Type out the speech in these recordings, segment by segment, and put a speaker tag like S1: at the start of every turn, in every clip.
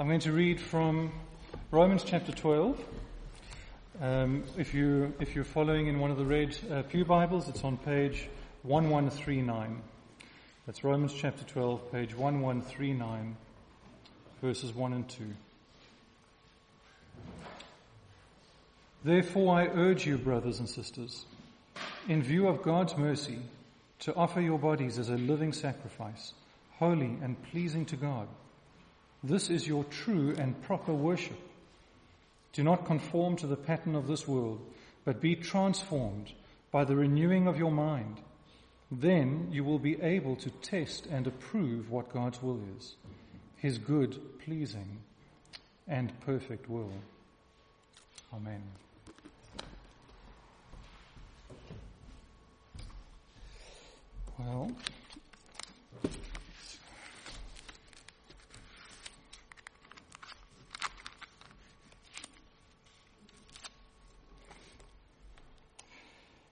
S1: I'm going to read from Romans chapter 12. Um, if, you, if you're following in one of the red uh, Pew Bibles, it's on page 1139. That's Romans chapter 12, page 1139, verses 1 and 2. Therefore, I urge you, brothers and sisters, in view of God's mercy, to offer your bodies as a living sacrifice, holy and pleasing to God. This is your true and proper worship. Do not conform to the pattern of this world, but be transformed by the renewing of your mind. Then you will be able to test and approve what God's will is, His good, pleasing, and perfect will. Amen. Well,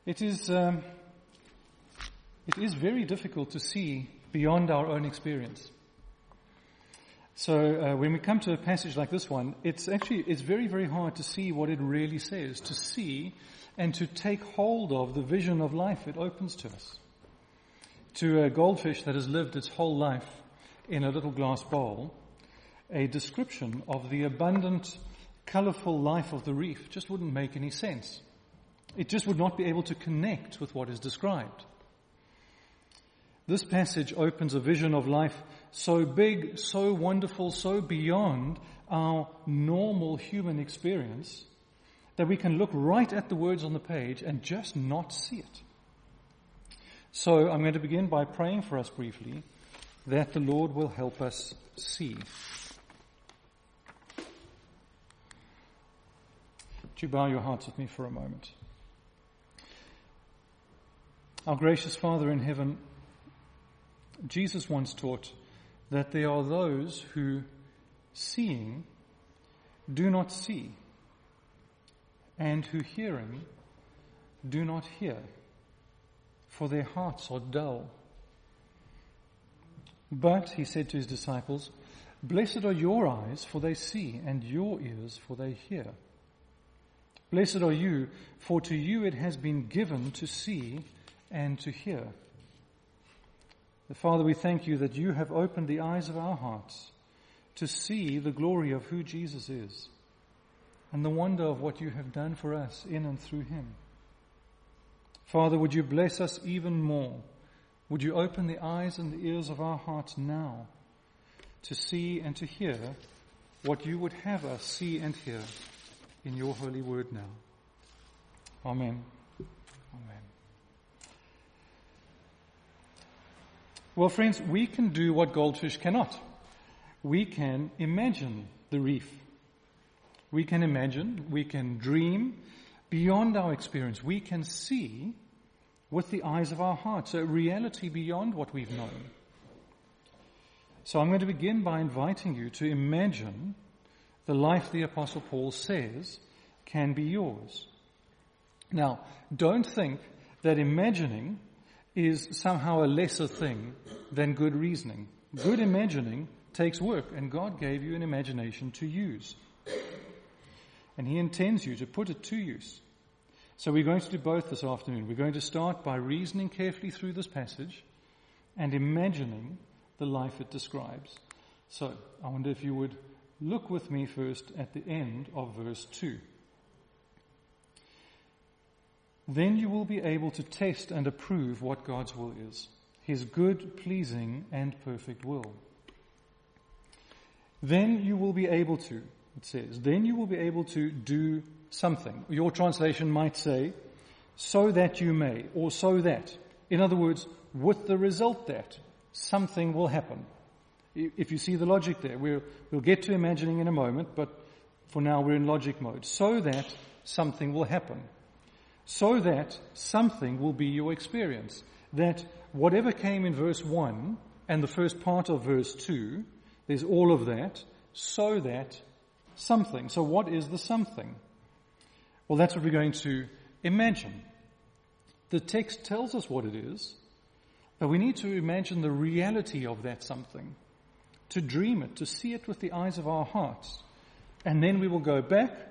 S1: It is, um, it is very difficult to see beyond our own experience. So uh, when we come to a passage like this one, it's actually it's very very hard to see what it really says, to see and to take hold of the vision of life it opens to us. To a goldfish that has lived its whole life in a little glass bowl, a description of the abundant, colorful life of the reef just wouldn't make any sense. It just would not be able to connect with what is described. This passage opens a vision of life so big, so wonderful, so beyond our normal human experience that we can look right at the words on the page and just not see it. So I'm going to begin by praying for us briefly that the Lord will help us see. Would you bow your hearts with me for a moment? Our gracious Father in heaven, Jesus once taught that there are those who, seeing, do not see, and who, hearing, do not hear, for their hearts are dull. But, he said to his disciples, Blessed are your eyes, for they see, and your ears, for they hear. Blessed are you, for to you it has been given to see and to hear. The Father, we thank you that you have opened the eyes of our hearts to see the glory of who Jesus is and the wonder of what you have done for us in and through him. Father, would you bless us even more? Would you open the eyes and the ears of our hearts now to see and to hear what you would have us see and hear in your holy word now? Amen. Amen. Well, friends, we can do what goldfish cannot. We can imagine the reef. We can imagine, we can dream beyond our experience. We can see with the eyes of our hearts, a reality beyond what we've known. So I'm going to begin by inviting you to imagine the life the apostle Paul says can be yours. Now, don't think that imagining is somehow a lesser thing than good reasoning. Good imagining takes work, and God gave you an imagination to use. And He intends you to put it to use. So we're going to do both this afternoon. We're going to start by reasoning carefully through this passage and imagining the life it describes. So I wonder if you would look with me first at the end of verse 2. Then you will be able to test and approve what God's will is. His good, pleasing, and perfect will. Then you will be able to, it says, then you will be able to do something. Your translation might say, so that you may, or so that. In other words, with the result that something will happen. If you see the logic there, we'll, we'll get to imagining in a moment, but for now we're in logic mode. So that something will happen so that something will be your experience. That whatever came in verse 1 and the first part of verse 2, there's all of that, so that something. So what is the something? Well, that's what we're going to imagine. The text tells us what it is, but we need to imagine the reality of that something. to dream it, to see it with the eyes of our hearts. And then we will go back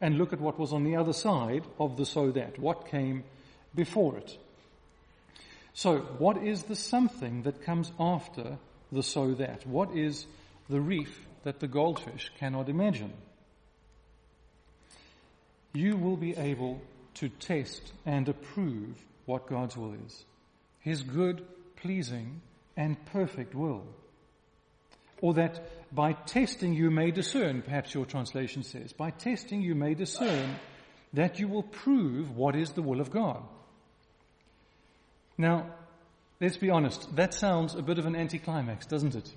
S1: and look at what was on the other side of the so that, what came before it. So, what is the something that comes after the so that? What is the reef that the goldfish cannot imagine? You will be able to test and approve what God's will is. His good, pleasing, and perfect will. Or that by testing you may discern, perhaps your translation says, by testing you may discern that you will prove what is the will of God. Now, let's be honest, that sounds a bit of an anticlimax, doesn't it?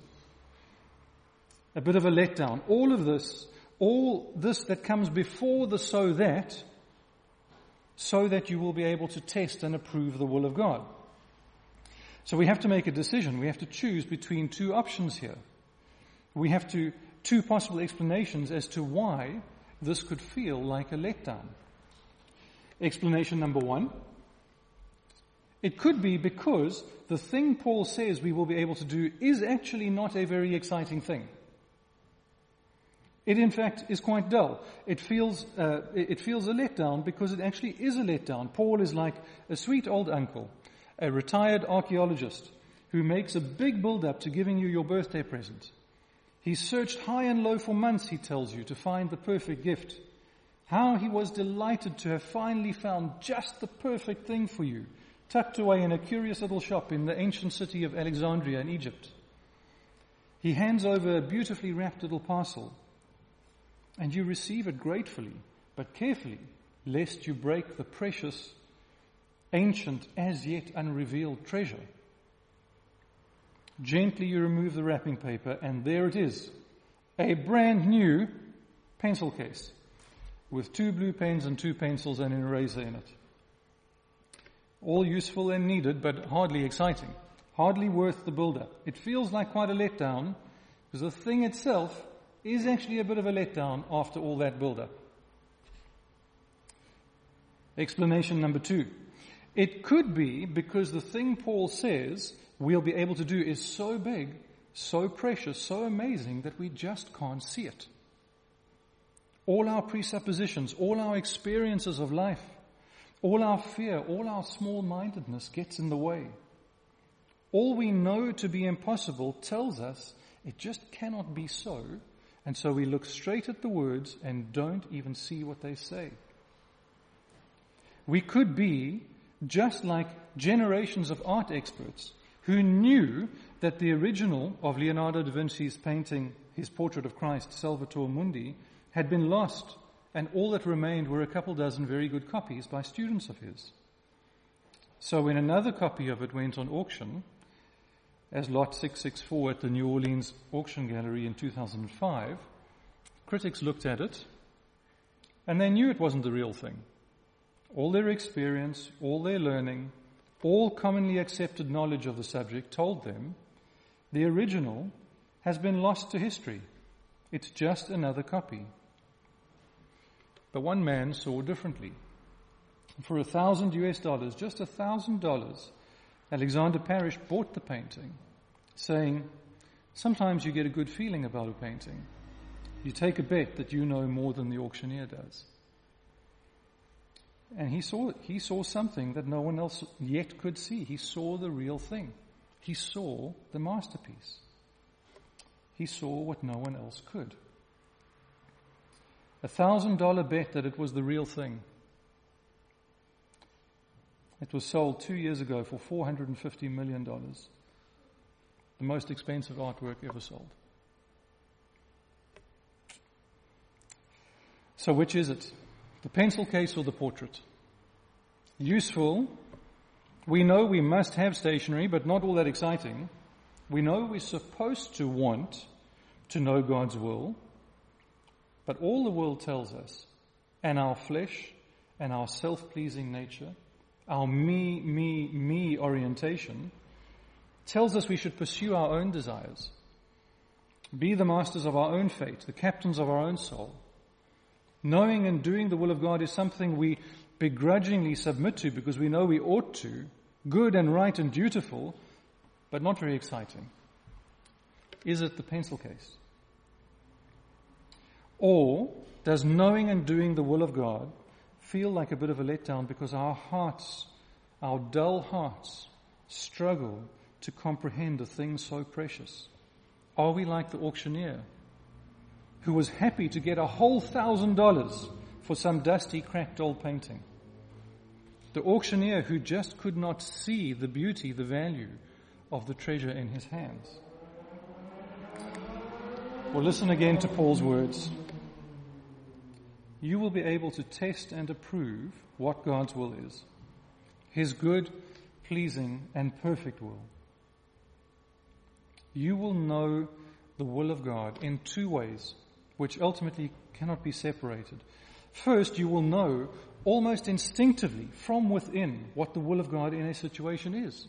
S1: A bit of a letdown. All of this, all this that comes before the so that, so that you will be able to test and approve the will of God. So we have to make a decision. We have to choose between two options here. We have to, two possible explanations as to why this could feel like a letdown. Explanation number one. It could be because the thing Paul says we will be able to do is actually not a very exciting thing. It in fact is quite dull. It feels, uh, it feels a letdown because it actually is a letdown. Paul is like a sweet old uncle, a retired archaeologist who makes a big build up to giving you your birthday present. He searched high and low for months, he tells you, to find the perfect gift. How he was delighted to have finally found just the perfect thing for you, tucked away in a curious little shop in the ancient city of Alexandria in Egypt. He hands over a beautifully wrapped little parcel, and you receive it gratefully, but carefully, lest you break the precious, ancient, as yet unrevealed treasure. Gently you remove the wrapping paper and there it is. A brand new pencil case with two blue pens and two pencils and an eraser in it. All useful and needed, but hardly exciting. Hardly worth the build-up. It feels like quite a letdown because the thing itself is actually a bit of a letdown after all that build-up. Explanation number two. It could be because the thing Paul says we'll be able to do is so big, so precious, so amazing that we just can't see it. All our presuppositions, all our experiences of life, all our fear, all our small mindedness gets in the way. All we know to be impossible tells us it just cannot be so, and so we look straight at the words and don't even see what they say. We could be just like generations of art experts who knew that the original of Leonardo da Vinci's painting, his portrait of Christ, Salvator Mundi, had been lost, and all that remained were a couple dozen very good copies by students of his. So when another copy of it went on auction, as Lot 664 at the New Orleans Auction Gallery in 2005, critics looked at it, and they knew it wasn't the real thing. All their experience, all their learning, all commonly accepted knowledge of the subject told them the original has been lost to history. It's just another copy. But one man saw differently. For a thousand US dollars, just a thousand dollars, Alexander Parish bought the painting, saying, Sometimes you get a good feeling about a painting. You take a bet that you know more than the auctioneer does. And he saw, he saw something that no one else yet could see. He saw the real thing. He saw the masterpiece. He saw what no one else could. A thousand dollar bet that it was the real thing. It was sold two years ago for $450 million. The most expensive artwork ever sold. So which is it? The pencil case or the portrait? Useful. We know we must have stationery, but not all that exciting. We know we're supposed to want to know God's will, but all the world tells us, and our flesh and our self-pleasing nature, our me, me, me orientation, tells us we should pursue our own desires, be the masters of our own fate, the captains of our own soul. Knowing and doing the will of God is something we begrudgingly submit to because we know we ought to, good and right and dutiful, but not very exciting. is it the pencil case? Or does knowing and doing the will of God feel like a bit of a letdown because our hearts, our dull hearts, struggle to comprehend a thing so precious? Are we like the auctioneer who was happy to get a whole thousand dollars for some dusty, cracked old painting? The auctioneer who just could not see the beauty, the value of the treasure in his hands. Well, listen again to Paul's words. You will be able to test and approve what God's will is His good, pleasing, and perfect will. You will know the will of God in two ways, which ultimately cannot be separated. First, you will know almost instinctively from within what the will of God in a situation is.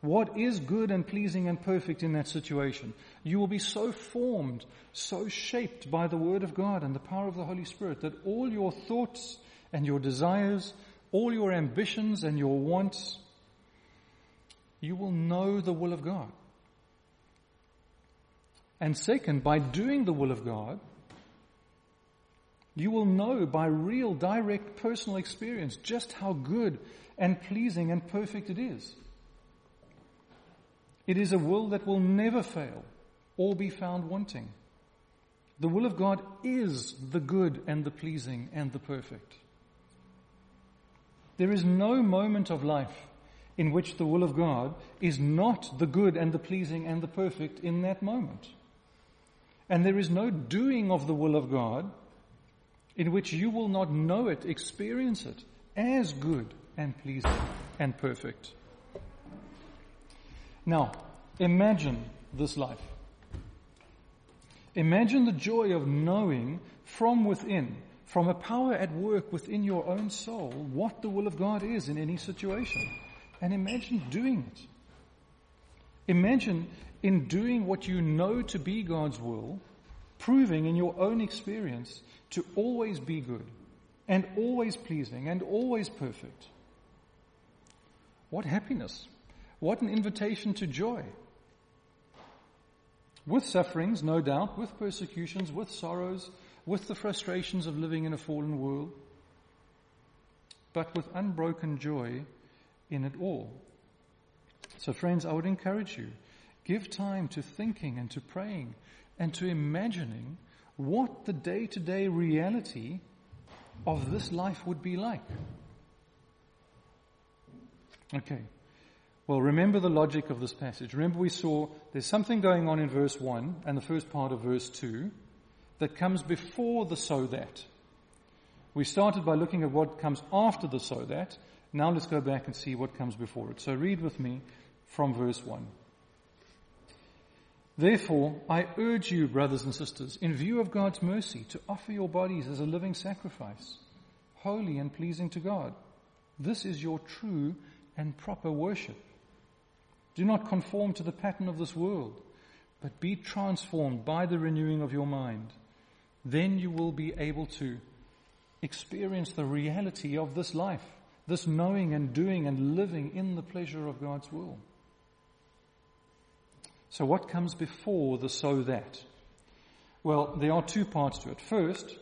S1: What is good and pleasing and perfect in that situation? You will be so formed, so shaped by the Word of God and the power of the Holy Spirit that all your thoughts and your desires, all your ambitions and your wants, you will know the will of God. And second, by doing the will of God, you will know by real, direct, personal experience just how good and pleasing and perfect it is. It is a will that will never fail or be found wanting. The will of God is the good and the pleasing and the perfect. There is no moment of life in which the will of God is not the good and the pleasing and the perfect in that moment. And there is no doing of the will of God in which you will not know it, experience it as good and pleasing and perfect. Now, imagine this life. Imagine the joy of knowing from within, from a power at work within your own soul, what the will of God is in any situation. And imagine doing it. Imagine in doing what you know to be God's will, proving in your own experience to always be good and always pleasing and always perfect. What happiness! What an invitation to joy. With sufferings, no doubt, with persecutions, with sorrows, with the frustrations of living in a fallen world, but with unbroken joy in it all. So, friends, I would encourage you give time to thinking and to praying and to imagining what the day to day reality of this life would be like. Okay. Well, remember the logic of this passage. Remember we saw there's something going on in verse 1 and the first part of verse 2 that comes before the so that. We started by looking at what comes after the so that. Now let's go back and see what comes before it. So read with me from verse 1. Therefore, I urge you, brothers and sisters, in view of God's mercy, to offer your bodies as a living sacrifice, holy and pleasing to God. This is your true and proper worship. Do not conform to the pattern of this world, but be transformed by the renewing of your mind. Then you will be able to experience the reality of this life, this knowing and doing and living in the pleasure of God's will. So what comes before the so that? Well, there are two parts to it. First,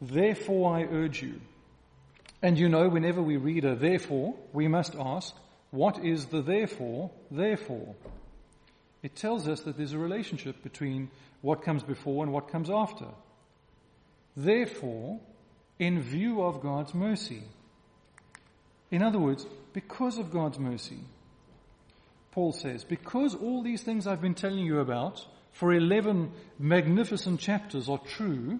S1: therefore I urge you. And you know, whenever we read a therefore, we must ask, what is the therefore, therefore? It tells us that there's a relationship between what comes before and what comes after. Therefore, in view of God's mercy. In other words, because of God's mercy, Paul says, because all these things I've been telling you about for 11 magnificent chapters are true,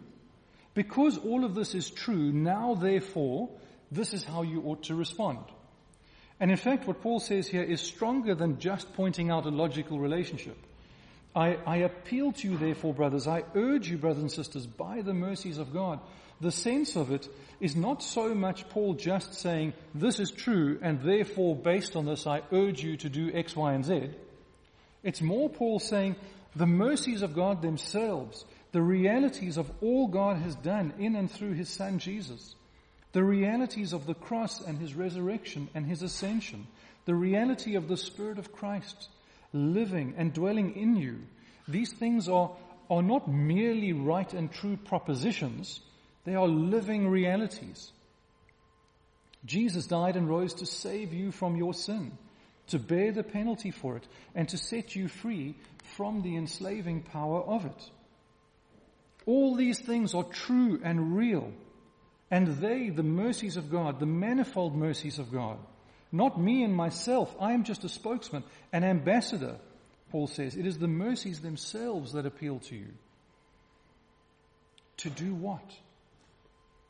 S1: because all of this is true, now therefore, this is how you ought to respond. And in fact, what Paul says here is stronger than just pointing out a logical relationship. I, I, appeal to you, therefore, brothers, I urge you, brothers and sisters, by the mercies of God. The sense of it is not so much Paul just saying, this is true, and therefore, based on this, I urge you to do X, Y, and Z. It's more Paul saying, the mercies of God themselves, the realities of all God has done in and through his son Jesus, the realities of the cross and his resurrection and his ascension, the reality of the Spirit of Christ living and dwelling in you, These things are, are not merely right and true propositions, they are living realities. Jesus died and rose to save you from your sin, to bear the penalty for it, and to set you free from the enslaving power of it. All these things are true and real, and they, the mercies of God, the manifold mercies of God. Not me and myself, I am just a spokesman, an ambassador, Paul says. It is the mercies themselves that appeal to you. To do what?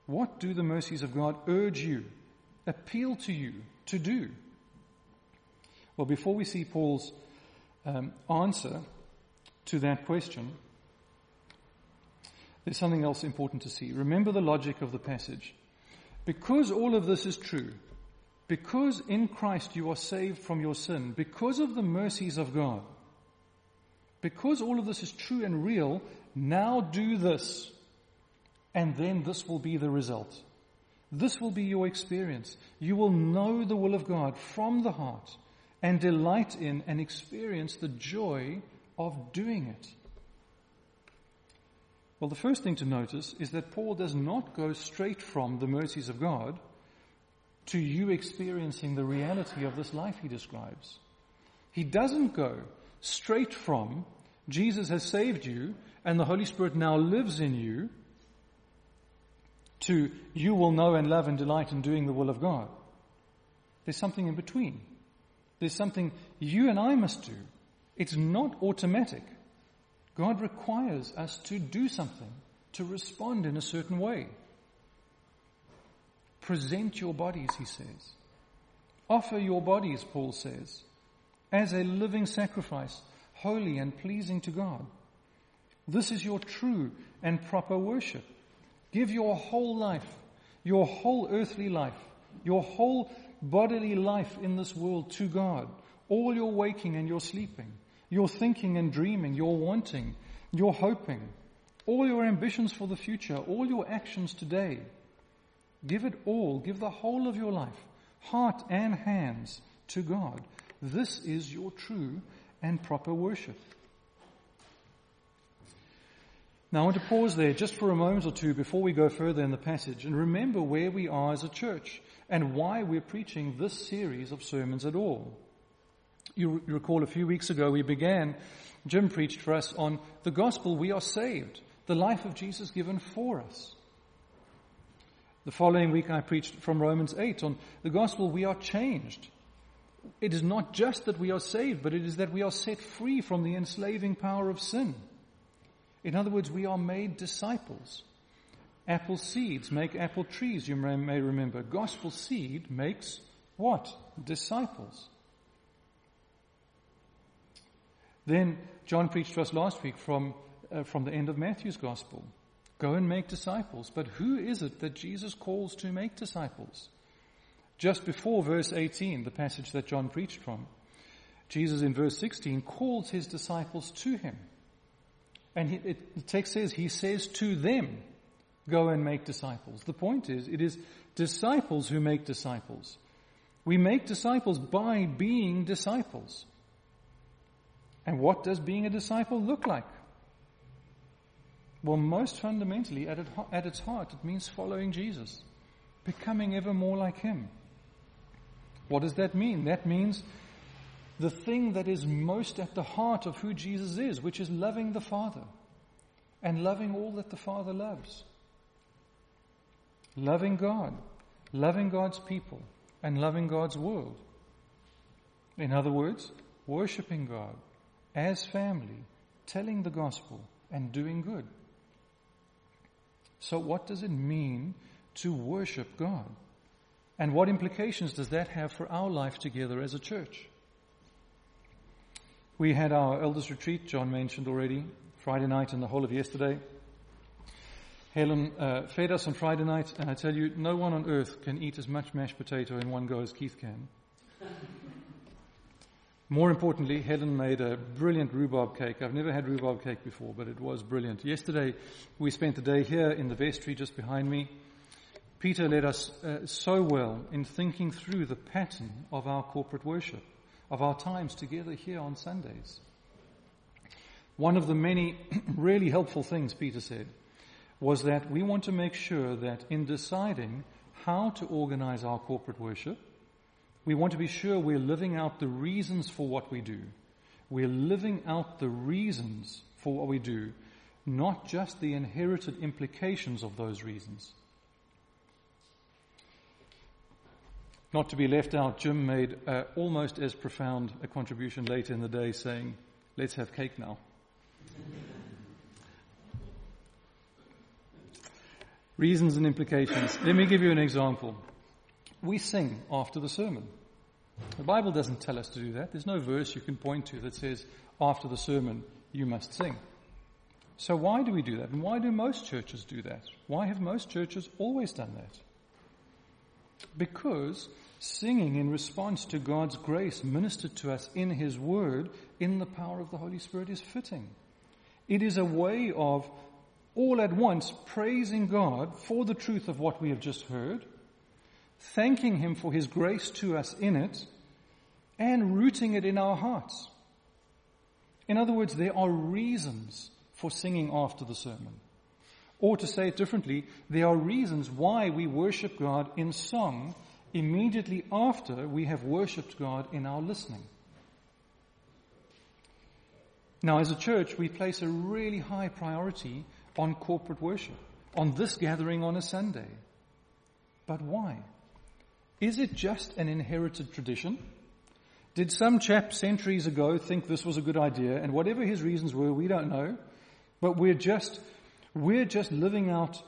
S1: What do the mercies of God urge you appeal to you to do? Well, before we see Paul's um, answer to that question, there's something else important to see. Remember the logic of the passage. Because all of this is true, because in Christ you are saved from your sin, because of the mercies of God, because all of this is true and real, now do this, and then this will be the result. This will be your experience. You will know the will of God from the heart and delight in and experience the joy of doing it. Well, the first thing to notice is that Paul does not go straight from the mercies of God to you experiencing the reality of this life he describes. He doesn't go straight from Jesus has saved you and the Holy Spirit now lives in you to you will know and love and delight in doing the will of God. There's something in between. There's something you and I must do. It's not automatic. God requires us to do something, to respond in a certain way. Present your bodies, he says. Offer your bodies, Paul says, as a living sacrifice, holy and pleasing to God. This is your true and proper worship. Give your whole life, your whole earthly life, your whole bodily life in this world to God. All your waking and your sleeping, your thinking and dreaming, your wanting, your hoping, all your ambitions for the future, all your actions today. Give it all, give the whole of your life, heart and hands to God. This is your true and proper worship. Now I want to pause there just for a moment or two before we go further in the passage and remember where we are as a church and why we're preaching this series of sermons at all. You recall a few weeks ago we began, Jim preached for us on the gospel we are saved, the life of Jesus given for us. The following week I preached from Romans 8 on the gospel we are changed. It is not just that we are saved, but it is that we are set free from the enslaving power of sin. In other words, we are made disciples. Apple seeds make apple trees, you may remember. Gospel seed makes what? Disciples. Then John preached to us last week from, uh, from the end of Matthew's Gospel. Go and make disciples. But who is it that Jesus calls to make disciples? Just before verse 18, the passage that John preached from, Jesus in verse 16 calls his disciples to him. And he, it, the text says, He says to them, Go and make disciples. The point is, it is disciples who make disciples. We make disciples by being disciples. And what does being a disciple look like? Well, most fundamentally, at, it, at its heart, it means following Jesus, becoming ever more like Him. What does that mean? That means the thing that is most at the heart of who Jesus is, which is loving the Father and loving all that the Father loves. Loving God, loving God's people, and loving God's world. In other words, worshipping God as family, telling the gospel, and doing good. So, what does it mean to worship God? And what implications does that have for our life together as a church? We had our elders retreat, John mentioned already, Friday night and the whole of yesterday. Helen uh, fed us on Friday night, and I tell you, no one on earth can eat as much mashed potato in one go as Keith can. More importantly, Helen made a brilliant rhubarb cake. I've never had rhubarb cake before, but it was brilliant. Yesterday, we spent the day here in the vestry just behind me. Peter led us uh, so well in thinking through the pattern of our corporate worship of our times together here on Sundays. One of the many really helpful things Peter said was that we want to make sure that in deciding how to organize our corporate worship, we want to be sure we're living out the reasons for what we do. We're living out the reasons for what we do, not just the inherited implications of those reasons. Not to be left out, Jim made uh, almost as profound a contribution later in the day saying, let's have cake now. Reasons and implications. Let me give you an example. We sing after the sermon. The Bible doesn't tell us to do that. There's no verse you can point to that says, after the sermon, you must sing. So why do we do that? And why do most churches do that? Why have most churches always done that? Because singing in response to God's grace ministered to us in His Word, in the power of the Holy Spirit, is fitting. It is a way of all at once praising God for the truth of what we have just heard, thanking Him for His grace to us in it, and rooting it in our hearts. In other words, there are reasons for singing after the sermon. Or to say it differently, there are reasons why we worship God in song immediately after we have worshipped God in our listening. Now, as a church, we place a really high priority on corporate worship, on this gathering on a Sunday. But why? Is it just an inherited tradition? Did some chap centuries ago think this was a good idea, and whatever his reasons were, we don't know, but we're just, we're just living out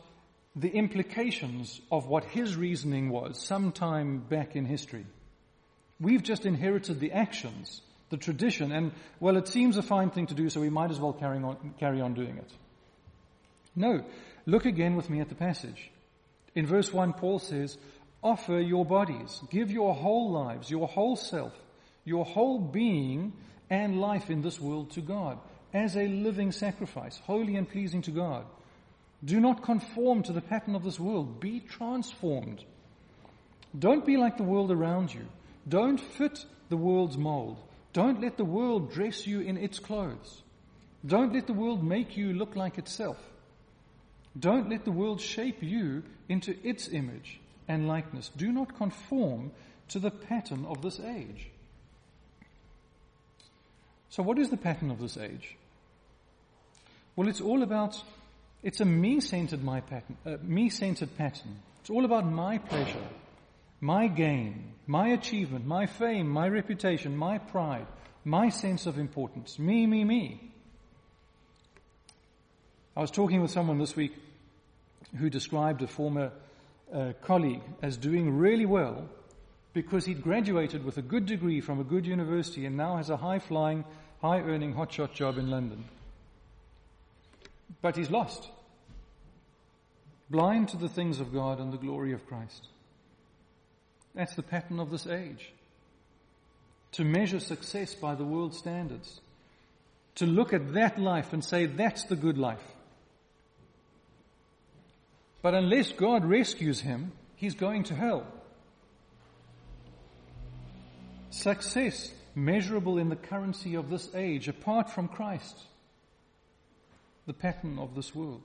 S1: the implications of what his reasoning was sometime back in history. We've just inherited the actions the tradition, and well, it seems a fine thing to do, so we might as well carry on, carry on doing it. No, look again with me at the passage. In verse 1, Paul says, Offer your bodies, give your whole lives, your whole self, your whole being and life in this world to God as a living sacrifice, holy and pleasing to God. Do not conform to the pattern of this world. Be transformed. Don't be like the world around you. Don't fit the world's mold. Don't let the world dress you in its clothes. Don't let the world make you look like itself. Don't let the world shape you into its image and likeness. Do not conform to the pattern of this age. So, what is the pattern of this age? Well, it's all about, it's a me centered my pattern, uh, me centered pattern. It's all about my pleasure my gain, my achievement, my fame, my reputation, my pride, my sense of importance. Me, me, me. I was talking with someone this week who described a former colleague as doing really well because he'd graduated with a good degree from a good university and now has a high flying, high earning hotshot job in London. But he's lost. Blind to the things of God and the glory of Christ. That's the pattern of this age. To measure success by the world standards. To look at that life and say, that's the good life. But unless God rescues him, he's going to hell. Success measurable in the currency of this age, apart from Christ, the pattern of this world.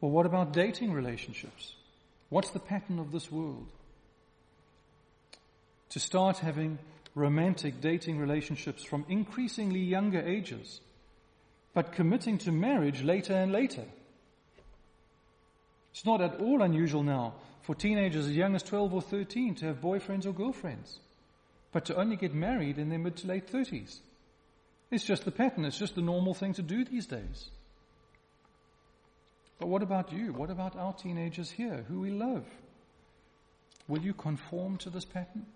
S1: Well, what about dating relationships? What's the pattern of this world? To start having romantic dating relationships from increasingly younger ages, but committing to marriage later and later. It's not at all unusual now for teenagers as young as 12 or 13 to have boyfriends or girlfriends, but to only get married in their mid to late 30s. It's just the pattern, it's just the normal thing to do these days. But what about you? What about our teenagers here who we love? Will you conform to this pattern?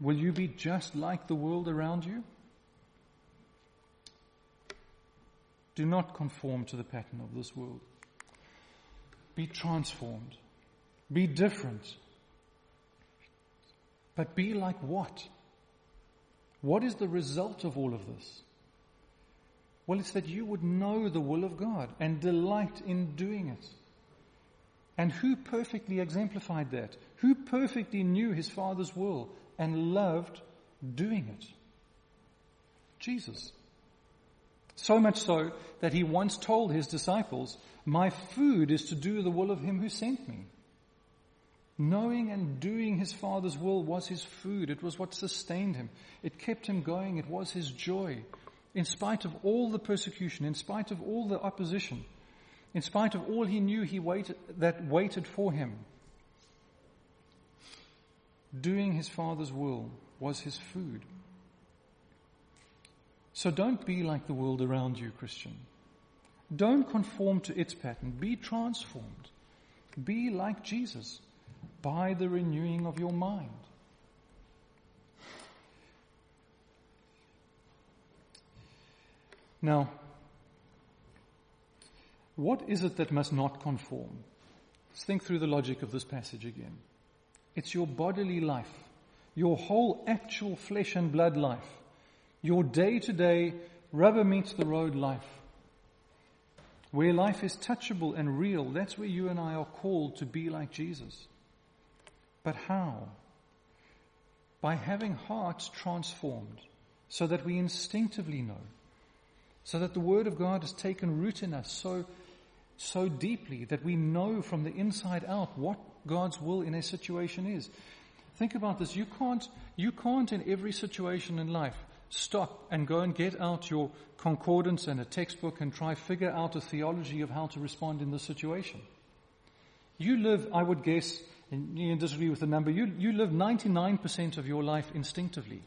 S1: Will you be just like the world around you? Do not conform to the pattern of this world. Be transformed. Be different. But be like what? What is the result of all of this? Well, it's that you would know the will of God and delight in doing it. And who perfectly exemplified that? Who perfectly knew his Father's will and loved doing it? Jesus. So much so that he once told his disciples, My food is to do the will of him who sent me. Knowing and doing his Father's will was his food. It was what sustained him. It kept him going. It was his joy. In spite of all the persecution, in spite of all the opposition, in spite of all he knew he waited, that waited for him, doing his Father's will was his food. So don't be like the world around you, Christian. Don't conform to its pattern. Be transformed. Be like Jesus by the renewing of your mind. Now, what is it that must not conform? Let's think through the logic of this passage again. It's your bodily life, your whole actual flesh and blood life, your day to day rubber meets the road life. Where life is touchable and real, that's where you and I are called to be like Jesus. But how? By having hearts transformed so that we instinctively know, so that the Word of God has taken root in us so, so deeply that we know from the inside out what God's will in a situation is. Think about this. You can't, you can't in every situation in life stop and go and get out your concordance and a textbook and try figure out a theology of how to respond in this situation. You live, I would guess, and you can disagree with the number, you, you live 99% of your life instinctively.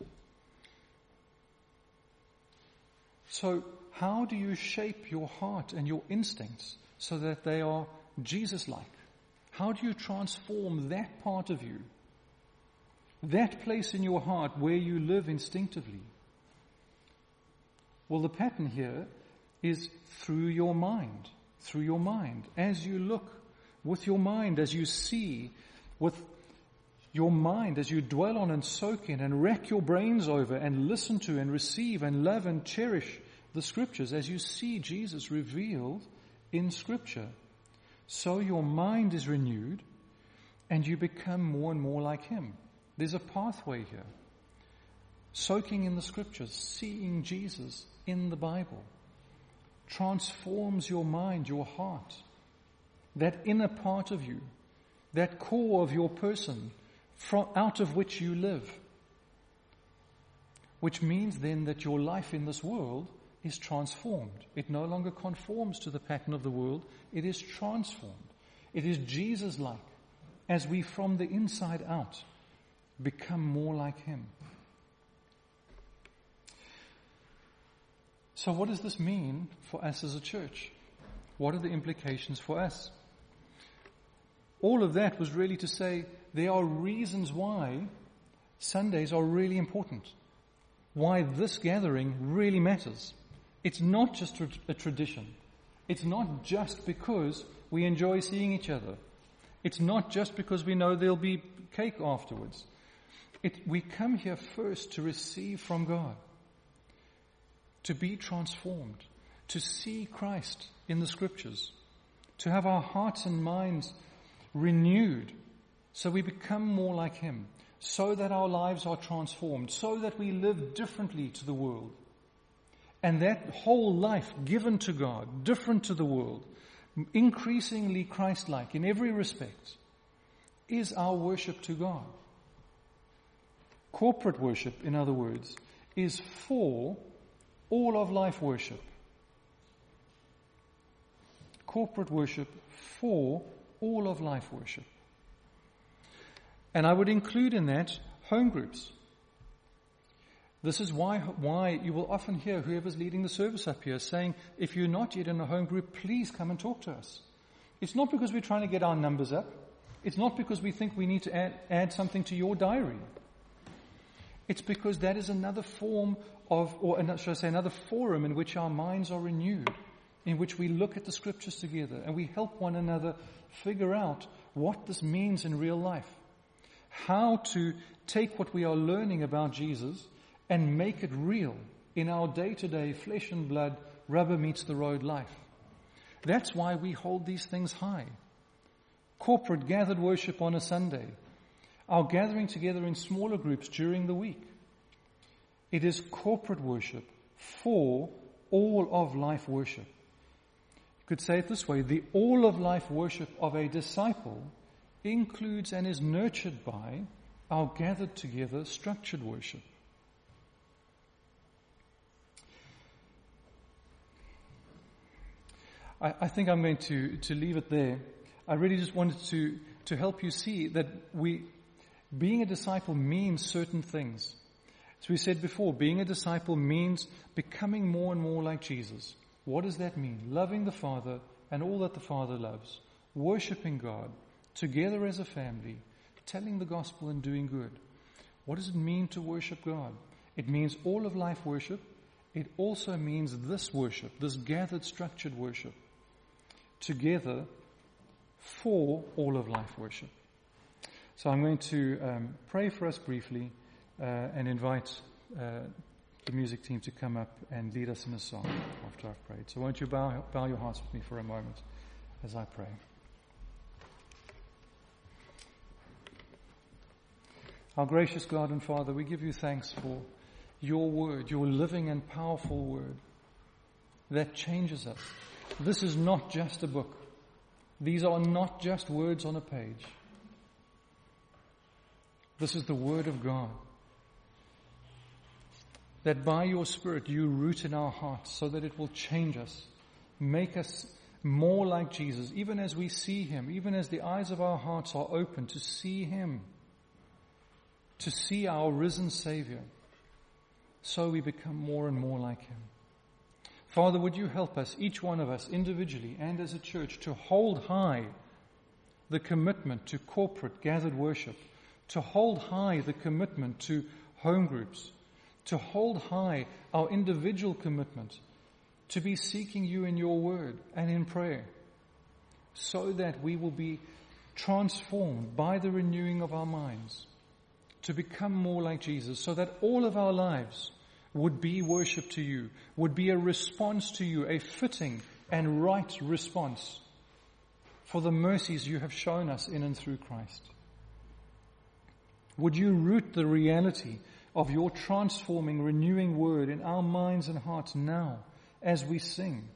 S1: So, how do you shape your heart and your instincts so that they are Jesus like? How do you transform that part of you, that place in your heart where you live instinctively? Well, the pattern here is through your mind, through your mind. As you look with your mind, as you see with your mind as you dwell on and soak in and rack your brains over and listen to and receive and love and cherish the scriptures as you see Jesus revealed in scripture. So your mind is renewed and you become more and more like him. There's a pathway here. Soaking in the scriptures, seeing Jesus in the Bible transforms your mind, your heart, that inner part of you that core of your person from, out of which you live. Which means then that your life in this world is transformed. It no longer conforms to the pattern of the world, it is transformed. It is Jesus like as we from the inside out become more like Him. So, what does this mean for us as a church? What are the implications for us? All of that was really to say there are reasons why Sundays are really important. Why this gathering really matters. It's not just a tradition. It's not just because we enjoy seeing each other. It's not just because we know there'll be cake afterwards. It, we come here first to receive from God, to be transformed, to see Christ in the scriptures, to have our hearts and minds renewed so we become more like Him, so that our lives are transformed, so that we live differently to the world. And that whole life given to God, different to the world, increasingly Christ-like in every respect, is our worship to God. Corporate worship, in other words, is for all of life worship. Corporate worship for all of life worship. And I would include in that home groups. This is why, why you will often hear whoever's leading the service up here saying, if you're not yet in a home group, please come and talk to us. It's not because we're trying to get our numbers up. It's not because we think we need to add, add something to your diary. It's because that is another form of, or should I say, another forum in which our minds are renewed in which we look at the scriptures together and we help one another figure out what this means in real life. How to take what we are learning about Jesus and make it real in our day to day flesh and blood, rubber meets the road life. That's why we hold these things high. Corporate gathered worship on a Sunday. Our gathering together in smaller groups during the week. It is corporate worship for all of life worship. You could say it this way the all of life worship of a disciple includes and is nurtured by our gathered together structured worship. I, think I'm going to, to leave it there. I really just wanted to, to help you see that we, being a disciple means certain things. As we said before, being a disciple means becoming more and more like Jesus. What does that mean? Loving the Father and all that the Father loves, worshipping God, together as a family, telling the gospel and doing good. What does it mean to worship God? It means all of life worship. It also means this worship, this gathered, structured worship, together for all of life worship. So I'm going to um, pray for us briefly and invite uh, the music team to come up and lead us in a song after I've prayed. So won't you bow, bow your hearts with me for a moment as I pray. Our gracious God and Father, we give you thanks for your word, your living and powerful word that changes us. This is not just a book. These are not just words on a page. This is the word of God. That by your Spirit you root in our hearts so that it will change us, make us more like Jesus, even as we see Him, even as the eyes of our hearts are open to see Him to see our risen Savior, so we become more and more like Him. Father, would you help us, each one of us, individually and as a church, to hold high the commitment to corporate gathered worship, to hold high the commitment to home groups, to hold high our individual commitment to be seeking you in your word and in prayer, so that we will be transformed by the renewing of our minds to become more like Jesus so that all of our lives would be worship to you, would be a response to you, a fitting and right response for the mercies you have shown us in and through Christ. Would you root the reality of your transforming, renewing word in our minds and hearts now as we sing?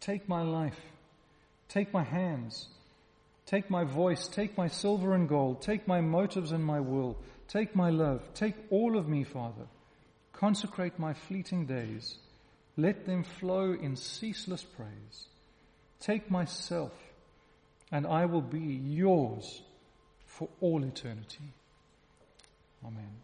S1: Take my life. Take my hands. Take my voice. Take my silver and gold. Take my motives and my will. Take my love, take all of me, Father. Consecrate my fleeting days. Let them flow in ceaseless praise. Take myself, and I will be yours for all eternity. Amen.